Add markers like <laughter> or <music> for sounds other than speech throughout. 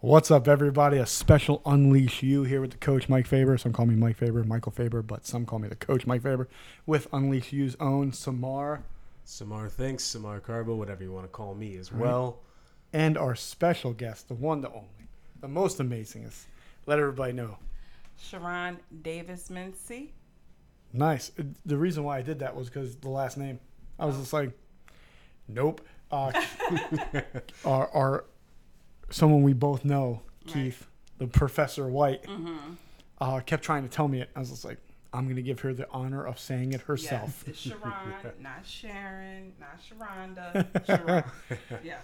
What's up, everybody? A special Unleash You here with the coach, Mike Faber. Some call me Mike Faber, Michael Faber, but some call me the coach, Mike Faber, with Unleash You's own Samar Samar thanks. Samar Carbo, whatever you want to call me as Right. well. and our special guest, the one, the only, the most amazingest. Let everybody know. Charon Davis Mincey. Nice. Uh, The reason why I did that was because the last name. I was just like, nope. Uh, <laughs> our, our someone we both know, Right. Keith, the Professor White, Mm-hmm. uh, kept trying to tell me it. I was just like, I'm gonna give her the honor of saying it herself. Yes, it's <laughs> Sharon, not Sharon, not Sharonda. <laughs> Sharon. Yes.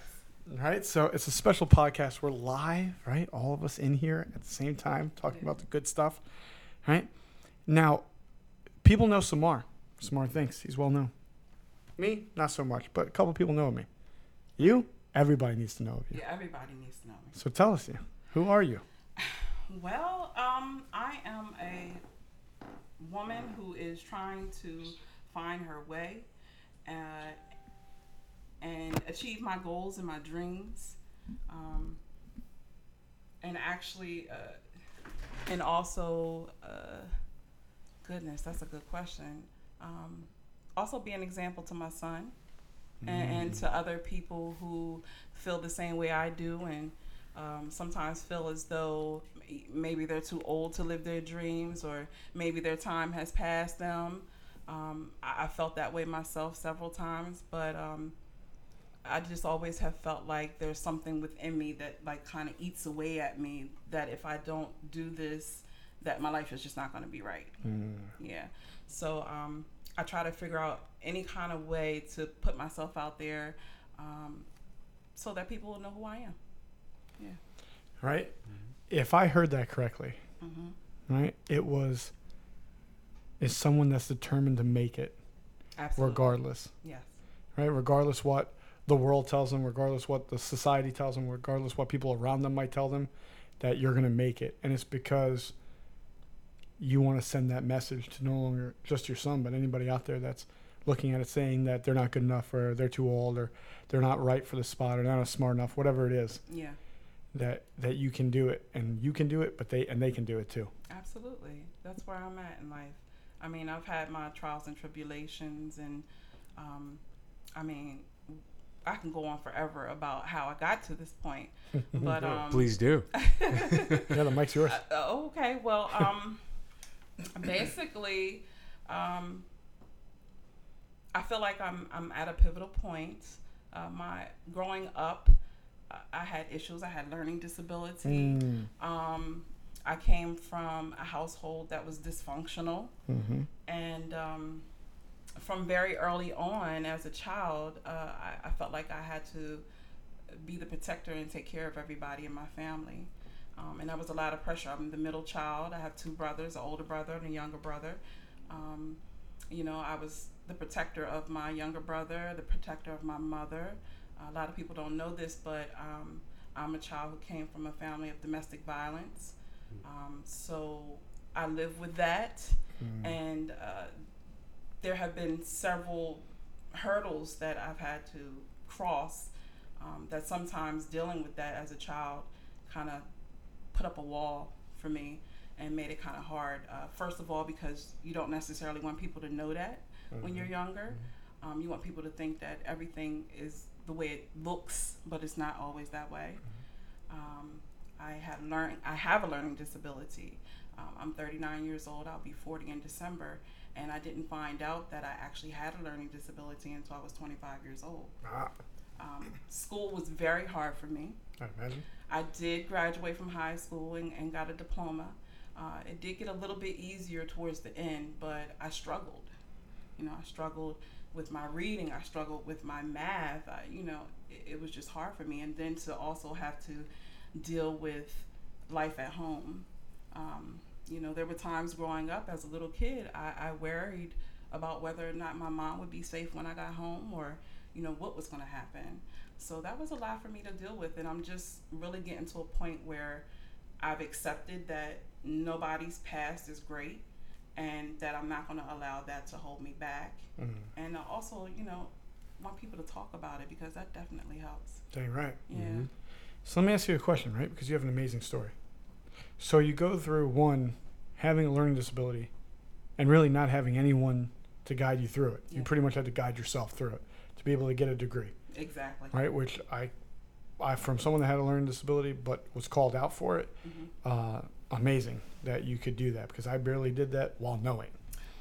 Right. So it's a special podcast. We're live, right? All of us in here at the same time talking Yeah. about the good stuff. Right. Now, people know Samar. Samar thinks he's well known. Me, not so much, but a couple people know me. You, everybody needs to know of you. Yeah, everybody needs to know me. So tell us, you. Who are you? <sighs> Well, um, I am a woman who is trying to find her way uh, and achieve my goals and my dreams. Um, and actually, uh, and also, uh, goodness, that's a good question. Um, also, be an example to my son and, and to other people who feel the same way I do and um, sometimes feel as though maybe they're too old to live their dreams or maybe their time has passed them. Um, I, I felt that way myself several times, but um, I just always have felt like there's something within me that like kind of eats away at me that if I don't do this, that my life is just not going to be right. Mm. Yeah. So um, I try to figure out any kind of way to put myself out there um, so that people will know who I am. Yeah. Right. If I heard that correctly, Mm-hmm. right, it was is someone that's determined to make it Absolutely. regardless. Yes. right? Regardless what the world tells them, regardless what the society tells them, regardless what people around them might tell them, that you're going to make it. And it's because you want to send that message to no longer just your son, but anybody out there that's looking at it saying that they're not good enough or they're too old or they're not right for the spot or they're not smart enough, whatever it is, Yeah. that that you can do it and you can do it, but they and they can do it too. Absolutely. That's where I'm at in life. I mean, I've had my trials and tribulations, and um, I mean, I can go on forever about how I got to this point. <laughs> But um, Please do. <laughs> Yeah, the mic's yours. Uh, uh, okay, well, um, basically, um, I feel like I'm I'm at a pivotal point. Uh, my growing up, uh, I had issues. I had learning disability. Mm, Um, I came from a household that was dysfunctional, hmm and um, from very early on, as a child, uh, I, I felt like I had to be the protector and take care of everybody in my family. Um, and that was a lot of pressure. I'm the middle child. I have two brothers, an older brother and a younger brother. Um, you know, I was the protector of my younger brother, the protector of my mother. a lot of people don't know this, but um, I'm a child who came from a family of domestic violence. Um, so I live with that mm, and uh, there have been several hurdles that I've had to cross. Um, that sometimes dealing with that as a child kind of put up a wall for me and made it kind of hard. Uh, first of all, because you don't necessarily want people to know that when you're younger. Um, you want people to think that everything is the way it looks, but it's not always that way. Um, I have learned. I have a learning disability. Um, I'm 39 years old. I'll be 40 in December, and I didn't find out that I actually had a learning disability until I was 25 years old. Ah, Um, school was very hard for me. I imagine. I did graduate from high school and, and got a diploma. Uh, it did get a little bit easier towards the end, but I struggled. You know, I struggled with my reading. I struggled with my math. I, you know, it, it was just hard for me. And then to also have to deal with life at home. Um, you know, there were times growing up as a little kid, I, I worried about whether or not my mom would be safe when I got home or, you know, what was going to happen. So that was a lot for me to deal with. And I'm just really getting to a point where I've accepted that nobody's past is great and that I'm not going to allow that to hold me back. Mm. And I also, you know, want people to talk about it because that definitely helps. Dang right. Yeah. Mhm. So let me ask you a question, right? Because you have an amazing story. So you go through one, having a learning disability, and really not having anyone to guide you through it. You pretty much had to guide yourself through it to be able to get a degree, Exactly. right? Which I, I from someone that had a learning disability but was called out for it, hmm uh, amazing that you could do that because I barely did that while knowing.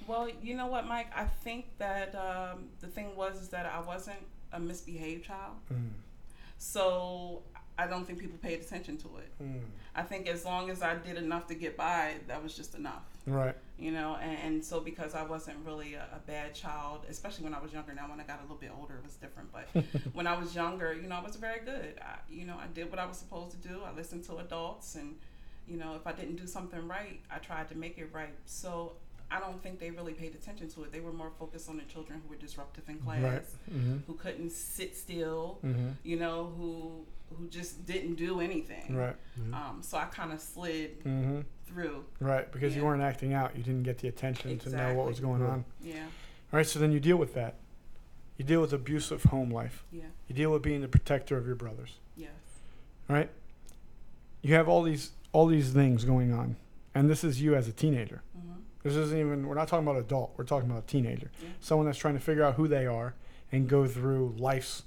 Well, you know what, Mike? I think that um, the thing was is that I wasn't a misbehaved child, Mm. so I don't think people paid attention to it. Mm. I think as long as I did enough to get by, that was just enough. Right. You know, and, and so because I wasn't really a, a bad child, especially when I was younger. Now, when I got a little bit older, it was different. But <laughs> when I was younger, you know, I was very good. I, you know, I did what I was supposed to do. I listened to adults, and you know, if I didn't do something right, I tried to make it right. So I don't think they really paid attention to it. They were more focused on the children who were disruptive in class, Right. Mm-hmm. who couldn't sit still, Mm-hmm. you know, who who just didn't do anything. Right. Um, so I kind of slid Mm-hmm. through. Right. Because you weren't acting out. You didn't get the attention to know what was going on. Yeah, All right. So then you deal with that. You deal with abusive home life. yeah, You deal with being the protector of your brothers. yes. All right. You have all these all these things going on, and this is you as a teenager. hmm This isn't even. We're not talking about adult. We're talking about a teenager. Yeah. Someone that's trying to figure out who they are and go through life's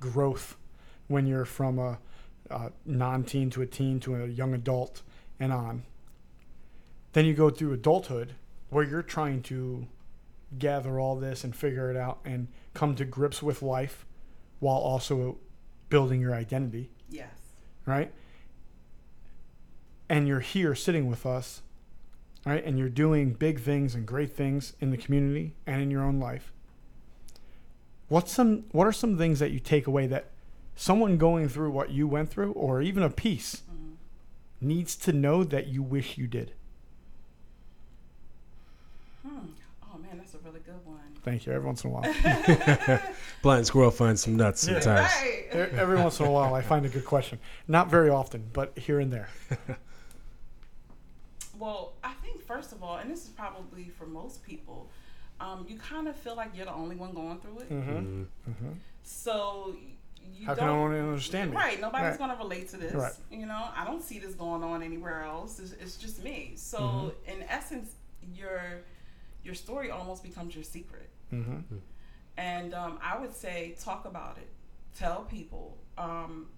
growth when you're from a, a non-teen to a teen to a young adult and on. Then you go through adulthood where you're trying to gather all this and figure it out and come to grips with life while also building your identity, Yes. right? And you're here sitting with us, right? And you're doing big things and great things in the community and in your own life. What's some what are some things that you take away that someone going through what you went through or even a piece hmm needs to know that you wish you did? Hmm. Oh man, that's a really good one. Thank you. Every once in a while. <laughs> Blind squirrel finds some nuts Yeah. sometimes. Right. Every once in a while I find a good question. Not very often, but here and there. <laughs> Well, I think first of all, and this is probably for most people, um, you kind of feel like you're the only one going through it. Mm-hmm. Mm. Mm-hmm. So you How don't. can anyone understand me? Right, nobody's Right. going to relate to this. Right. You know, I don't see this going on anywhere else. It's, it's just me. So Mhm. in essence, your your story almost becomes your secret. Mm-hmm. And um, I would say talk about it. Tell people. Um,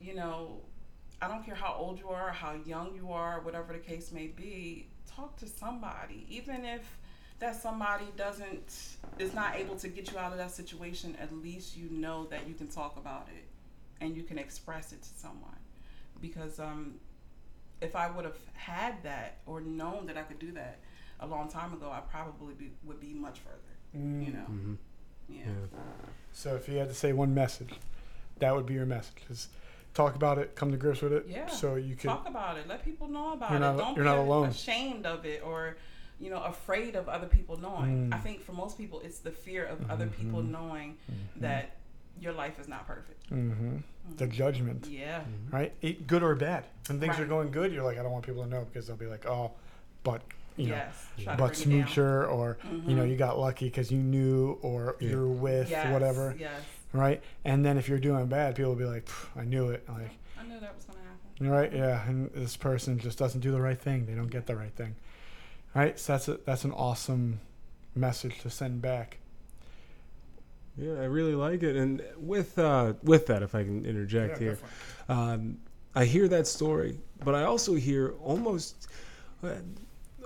you know, I don't care how old you are, how young you are, whatever the case may be. Talk to somebody, even if that somebody doesn't is not able to get you out of that situation. At least you know that you can talk about it and you can express it to someone. Because um, if I would have had that or known that I could do that a long time ago, I probably be, would be much further. You know. hmm Yeah. Yeah. So if you had to say one message, that would be your message. Is talk about it, come to grips with it, Yeah. so you can. Talk about it. Let people know about You're it. Don't you're be not alone. ashamed of it or, you know, afraid of other people knowing. Mm. I think for most people, it's the fear of other people knowing that your life is not perfect. hmm The Mhm. judgment, Yeah. right? It, good or bad. When things are going good, you're like, I don't want people to know because they'll be like, oh, but you know, yes. Try to but bring it down. smoocher, or you know, Mhm. you got lucky because you knew, or Yeah. you're with, yes. whatever, Yes. Right? And then if you're doing bad, people will be like, I knew it. Like, I knew that was going to happen. You're right, yeah, and this person just doesn't do the right thing. They don't get the right thing. Right? So that's a, that's an awesome message to send back. Yeah, I really like it. And with uh, with that, if I can interject here, um, I hear that story, but I also hear almost uh,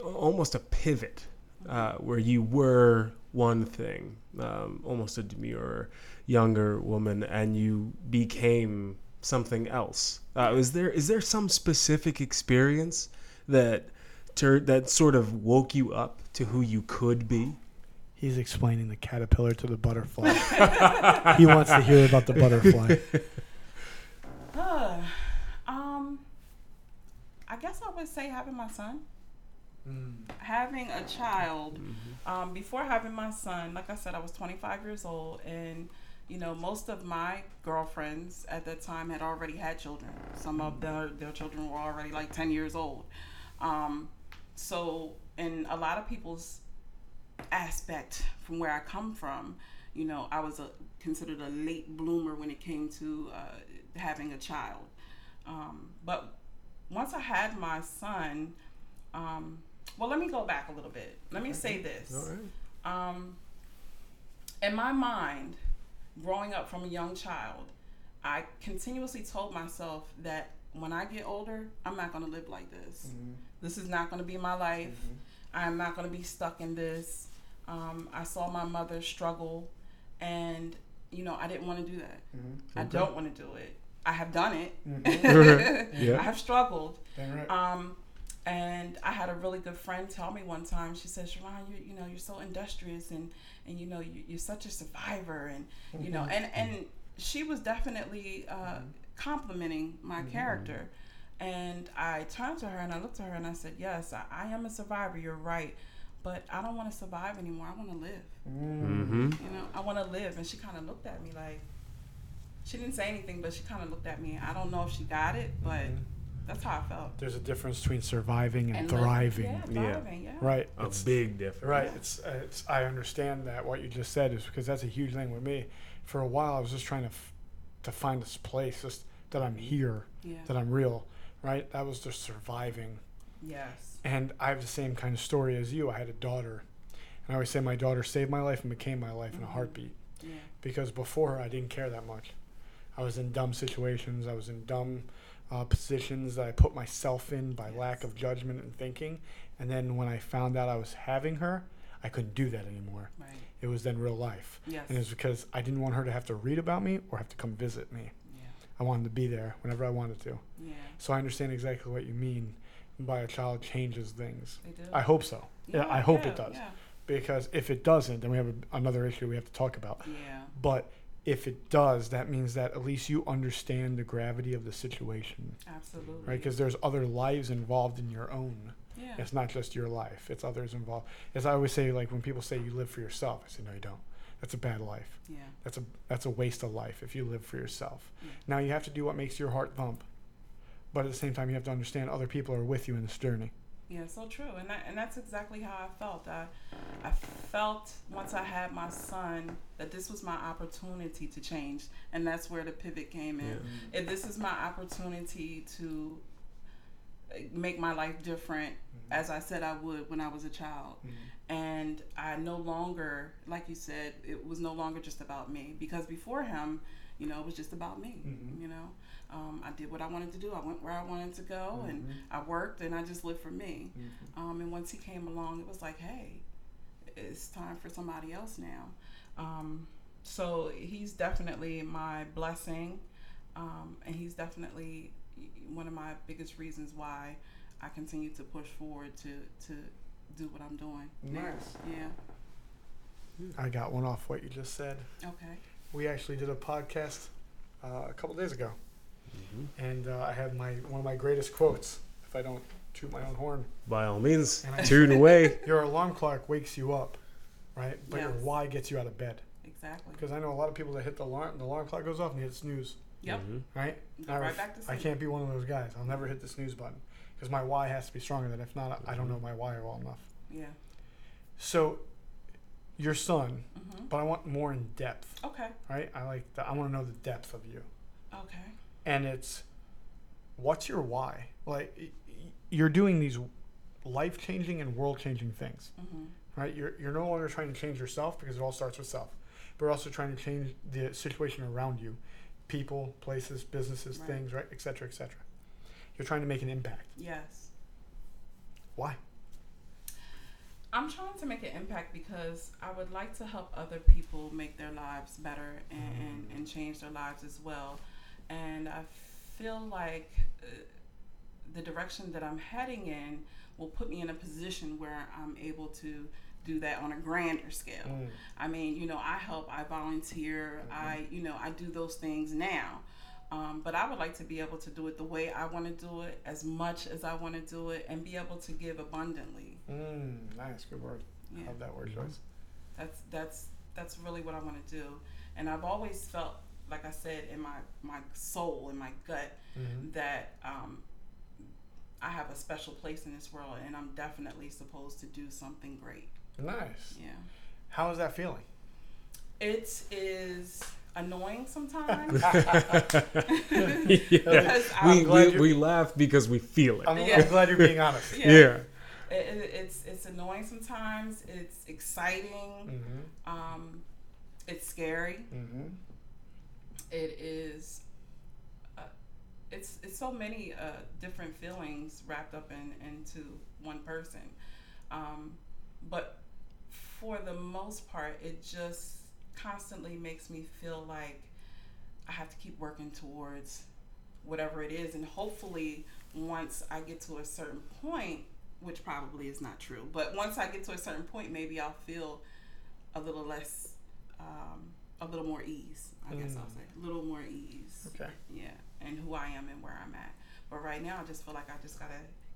almost a pivot uh, where you were one thing, um, almost a demure younger woman, and you became something else. Uh, is there is there some specific experience that tur- that sort of woke you up to who you could be? He's explaining the caterpillar to the butterfly. <laughs> he wants to hear about the butterfly. <laughs> Uh, um, I guess I would say having my son. Having a child um, before having my son, like I said, I was 25 years old, and you know, most of my girlfriends at that time had already had children. Some of their their children were already like 10 years old. Um, so, in a lot of people's aspect from where I come from, you know, I was a considered a late bloomer when it came to uh, having a child. Um, but once I had my son, um, well, let me go back a little bit. Let me say this. Right. Um, in my mind, growing up from a young child, I continuously told myself that when I get older, I'm not going to live like this. Mm-hmm. This is not going to be my life. I'm not going to be stuck in this. Um, I saw my mother struggle, and you know, I didn't want to do that. Mm-hmm. I don't want to do it. I have done it. <laughs> <laughs> Yeah. I have struggled. Right. Um, and I had a really good friend tell me one time. She said, "Charon, you you know you're so industrious and and you know you, you're such a survivor and you know and and she was definitely uh, complimenting my character." And I turned to her and I looked at her and I said, "Yes, I, I am a survivor. You're right, but I don't want to survive anymore. I want to live. Mm-hmm. You know, I want to live." And she kind of looked at me like she didn't say anything, but she kind of looked at me. I don't know if she got it, but Mhm. That's how I felt. There's a difference between surviving and, living- thriving. Yeah, Yeah. thriving. Yeah. Right. A It's- big difference. Right. It's, uh, it's. I understand that what you just said is because that's a huge thing with me. For a while, I was just trying to f- to find this place, just that I'm here, Yeah. that I'm real. Right. That was just surviving. Yes. And I have the same kind of story as you. I had a daughter, and I always say my daughter saved my life and became my life in a Mhm. heartbeat. Yeah. Because before her, I didn't care that much. I was in dumb situations. I was in dumb uh, positions that I put myself in by lack of judgment and thinking. And then when I found out I was having her, I couldn't do that anymore. Right. It was then real life. Yes. And it's because I didn't want her to have to read about me or have to come visit me. yeah. I wanted to be there whenever I wanted to. Yeah. So I understand exactly what you mean by a child changes things. They do. I hope so. Yeah, I hope it does. Yeah. Because if it doesn't, then we have a, another issue we have to talk about. Yeah. But if it does, that means that at least you understand the gravity of the situation, Absolutely. right? Because there's other lives involved in your own. yeah. It's not just your life; it's others involved. As I always say, like when people say you live for yourself, I say no, you don't. That's a bad life. Yeah. That's a that's a waste of life if you live for yourself. Yeah. Now you have to do what makes your heart thump, but at the same time you have to understand other people are with you in this journey. Yeah. So true. And that, and that's exactly how I felt. I I felt once I had my son that this was my opportunity to change, and that's where the pivot came in. Yeah. If this is my opportunity to uh, make my life different, as I said I would when I was a child. and I no longer, like you said, it was no longer just about me because before him, you know, it was just about me. Mhm. You know, um, I did what I wanted to do. I went where I wanted to go, and Mhm. I worked, and I just lived for me. Mhm. Um, and once he came along, it was like, hey, it's time for somebody else now. Um, so he's definitely my blessing, um, and he's definitely one of my biggest reasons why I continue to push forward to to do what I'm doing. Nice. Yeah. I got one off what you just said. Okay. We actually did a podcast uh, a couple days ago. And uh, I had my one of my greatest quotes. If I don't toot my own horn, By all means, And I- tune away. <laughs> your alarm clock wakes you up, right? But your Yes. why gets you out of bed. Exactly. Because I know a lot of people that hit the alarm, the alarm clock goes off and you hit snooze, Yep. Mhm. right? Go I right ref- back to I sleep. can't be one of those guys. I'll never hit the snooze button because my why has to be stronger than if not, I don't know my why well enough. Yeah. So, your son, Mhm. but I want more in depth, Okay. right? I like that. I want to know the depth of you. Okay. And it's what's your why like you're doing these life-changing and world-changing things Mhm. right you're, you're no longer trying to change yourself because it all starts with self but you're also trying to change the situation around you people places businesses Right. things right etc etc you're trying to make an impact Yes. why I'm trying to make an impact because I would like to help other people make their lives better and, and, and change their lives as well. And I feel like uh, the direction that I'm heading in will put me in a position where I'm able to do that on a grander scale. Mm. I mean, you know, I help, I volunteer, I, you know, I do those things now. Um, but I would like to be able to do it the way I want to do it, as much as I want to do it, and be able to give abundantly. Mm, nice good word Yeah. love that word Mhm. choice That's that's that's really what I want to do. And I've always felt, like I said, in my my soul, in my gut, Mhm. that um, I have a special place in this world, and I'm definitely supposed to do something great. nice Yeah. how is that feeling It is annoying sometimes. <laughs> yeah. <laughs> We, we, we laugh because we feel it. I'm, Yeah. I'm glad you're being honest. <laughs> yeah. It, it, it's it's annoying sometimes. It's exciting. Mm-hmm. Um, it's scary. Mm-hmm. It is. Uh, it's it's so many uh, different feelings wrapped up in into one person, um, but for the most part, it just constantly makes me feel like I have to keep working towards whatever it is, and hopefully, once I get to a certain point, which probably is not true, but once I get to a certain point, maybe I'll feel a little less, um, a little more ease. I guess I'll Mm. say a little more ease. Okay. Yeah, and who I am and where I'm at. But right now, I just feel like I just gotta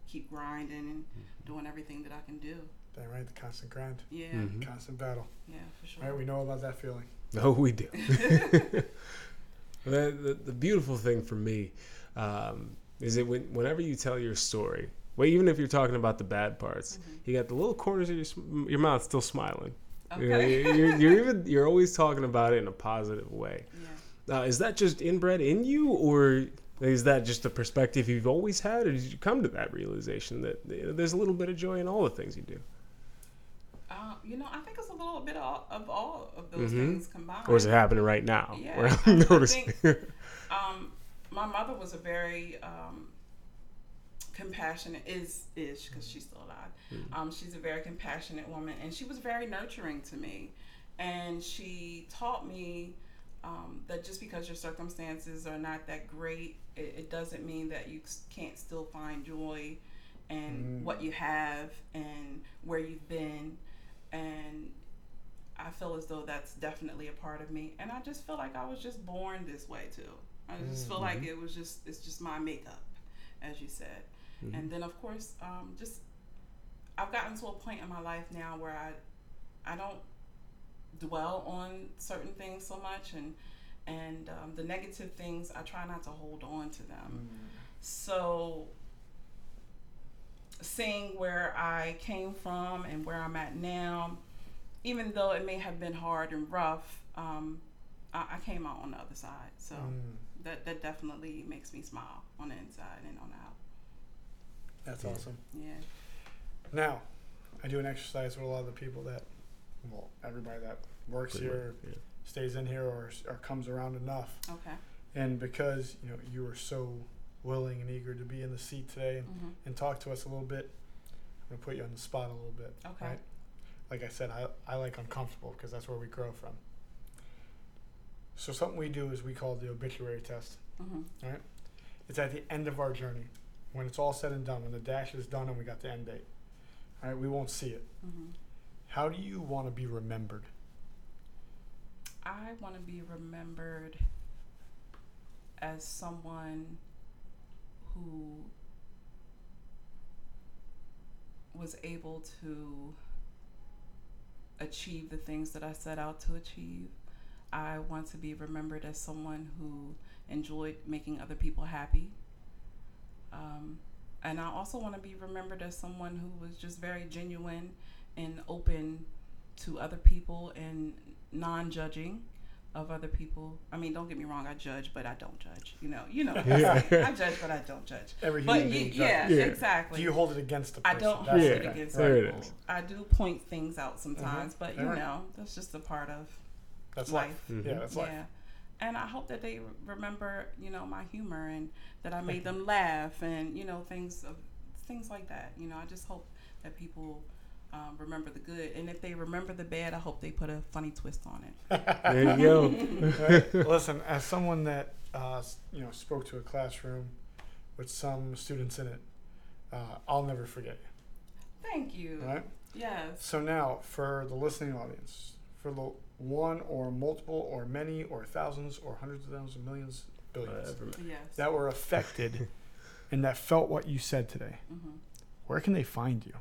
keep grinding and doing everything that I can do. That right, the constant grind, Yeah, Mhm. constant battle. yeah, for sure. All right, we know about that feeling. <laughs> Oh, we do. <laughs> <laughs> the, the, the beautiful thing for me um, is that when, whenever you tell your story, well, even if you're talking about the bad parts, Mhm. you got the little corners of your, your mouth still smiling. Okay. you're, you're <laughs> even you're always talking about it in a positive way. yeah. Uh, is that just inbred in you, or is that just a perspective you've always had, or did you come to that realization that you know, there's a little bit of joy in all the things you do, Uh, you know, I think it's a little bit all, of all of those Mhm. things combined. or is it happening right now? Yeah, <laughs> where I I'm think- noticing. um, my mother was a very um, compassionate is is because she's still alive. Mhm. Um, she's a very compassionate woman, and she was very nurturing to me. And she taught me um, that just because your circumstances are not that great, it, it doesn't mean that you can't still find joy in Mm. what you have and where you've been. And I feel as though that's definitely a part of me. And I just feel like I was just born this way too. I just feel like it was just it's just my makeup, as you said. Mhm. And then of course, um, just I've gotten to a point in my life now where I I don't dwell on certain things so much and and um, the negative things I try not to hold on to them. So seeing where I came from and where I'm at now, even though it may have been hard and rough, um, I, I came out on the other side. So Mm, that that definitely makes me smile on the inside and on the out. That's Yeah. awesome. Yeah. Now, I do an exercise with a lot of the people that, well, everybody that works Pretty here, much, yeah. stays in here, or, or comes around enough. Okay. And because you know you were so willing and eager to be in the seat today and, hmm and talk to us a little bit, I'm gonna put you on the spot a little bit. Okay. Right? Like I said, I, I like uncomfortable because that's where we grow from. So something we do is we call the obituary test. hmm It's at the end of our journey, when it's all said and done, when the dash is done and we got the end date. All right, we won't see it. hmm How do you want to be remembered? I want to be remembered as someone who was able to achieve the things that I set out to achieve. I want to be remembered as someone who enjoyed making other people happy. Um, and I also want to be remembered as someone who was just very genuine and open to other people and non judging of other people. I mean, don't get me wrong, I judge, but I don't judge. You know, you know. Yeah. I judge, but I don't judge. Every But human y- being yeah. Yeah. exactly. Do you hold it against the I don't hold Yeah. it against There people. it is. I do point things out sometimes, Mhm. but you Alright. know, that's just a part of That's life. life. Mhm. Yeah, that's life. Yeah. And I hope that they remember, you know, my humor and that I made <laughs> them laugh and, you know, things of things like that. You know, I just hope that people um, remember the good. And if they remember the bad, I hope they put a funny twist on it. <laughs> There you go. Right? <laughs> Listen, as someone that uh, you know spoke to a classroom with some students in it, uh, I'll never forget you. Thank you. All right. Yes. So now, for the listening audience, for the one or multiple or many or thousands or hundreds of thousands, millions, billions Whatever. Yes. that were affected <laughs> and that felt what you said today, hmm where can they find you?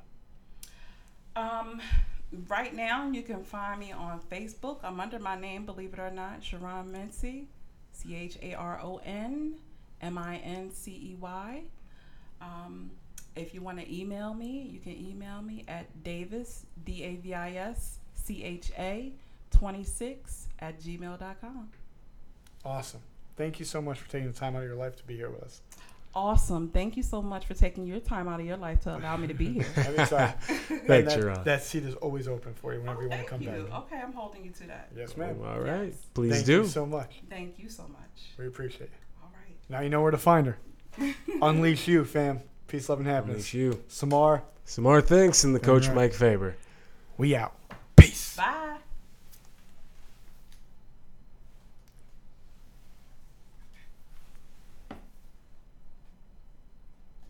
Um, right now, you can find me on Facebook. I'm under my name, believe it or not, Charon Mincey, C H A R O N M I N C E Y. Um, if you want to email me, you can email me at Davis, D A V I S C H A 26 at gmail.com. Awesome. Thank you so much for taking the time out of your life to be here with us. Awesome. Thank you so much for taking your time out of your life to allow me to be here. <laughs> Anytime. <laughs> Thanks, that, Charon. that seat is always open for you whenever Oh, you want to come you. back. Okay, I'm holding you to that. Yes, ma'am. All right. Yes. Please Thank do. you so much. Thank you so much. We appreciate it. All right. Now you know where to find her. <laughs> Unleash you, fam. Peace, love, and happiness. Unleash you. Samar, Some more thanks and the coach All right. Mike Faber. we out. Peace. Bye.